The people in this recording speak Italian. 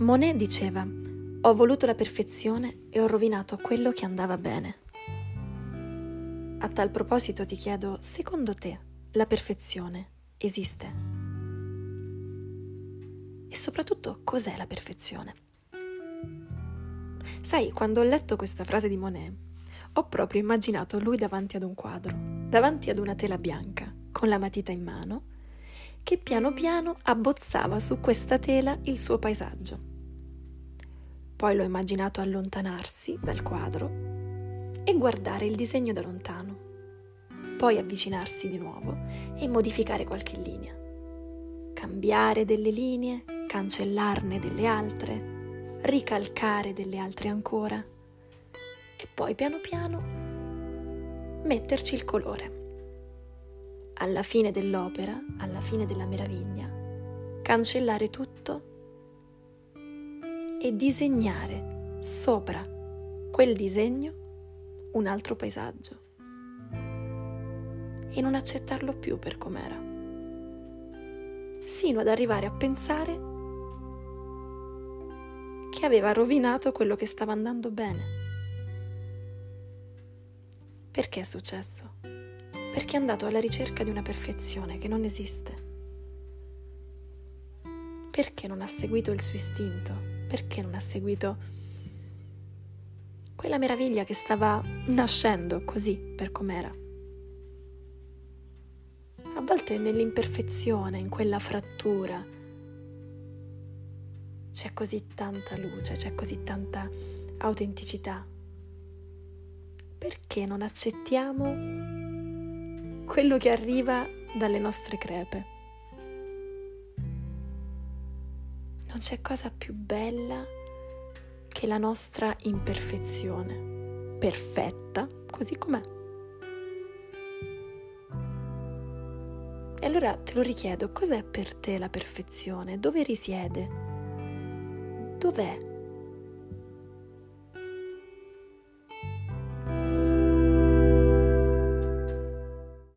Monet diceva, ho voluto la perfezione e ho rovinato quello che andava bene. A tal proposito ti chiedo, secondo te la perfezione esiste? E soprattutto cos'è la perfezione? Sai, quando ho letto questa frase di Monet, ho proprio immaginato lui davanti ad un quadro, davanti ad una tela bianca, con la matita in mano, che piano piano abbozzava su questa tela il suo paesaggio. Poi l'ho immaginato allontanarsi dal quadro e guardare il disegno da lontano, poi avvicinarsi di nuovo e modificare qualche linea, cambiare delle linee, cancellarne delle altre, ricalcare delle altre ancora e poi piano piano metterci il colore. Alla fine dell'opera, alla fine della meraviglia, cancellare tutto e disegnare sopra quel disegno un altro paesaggio e non accettarlo più per com'era, sino ad arrivare a pensare che aveva rovinato quello che stava andando bene. Perché è successo? Perché è andato alla ricerca di una perfezione che non esiste. Perché non ha seguito il suo istinto? Perché non ha seguito quella meraviglia che stava nascendo così per com'era? A volte nell'imperfezione, in quella frattura, c'è così tanta luce, c'è così tanta autenticità. Perché non accettiamo quello che arriva dalle nostre crepe? Non c'è cosa più bella che la nostra imperfezione, perfetta così com'è. E allora te lo richiedo, cos'è per te la perfezione? Dove risiede? dov'è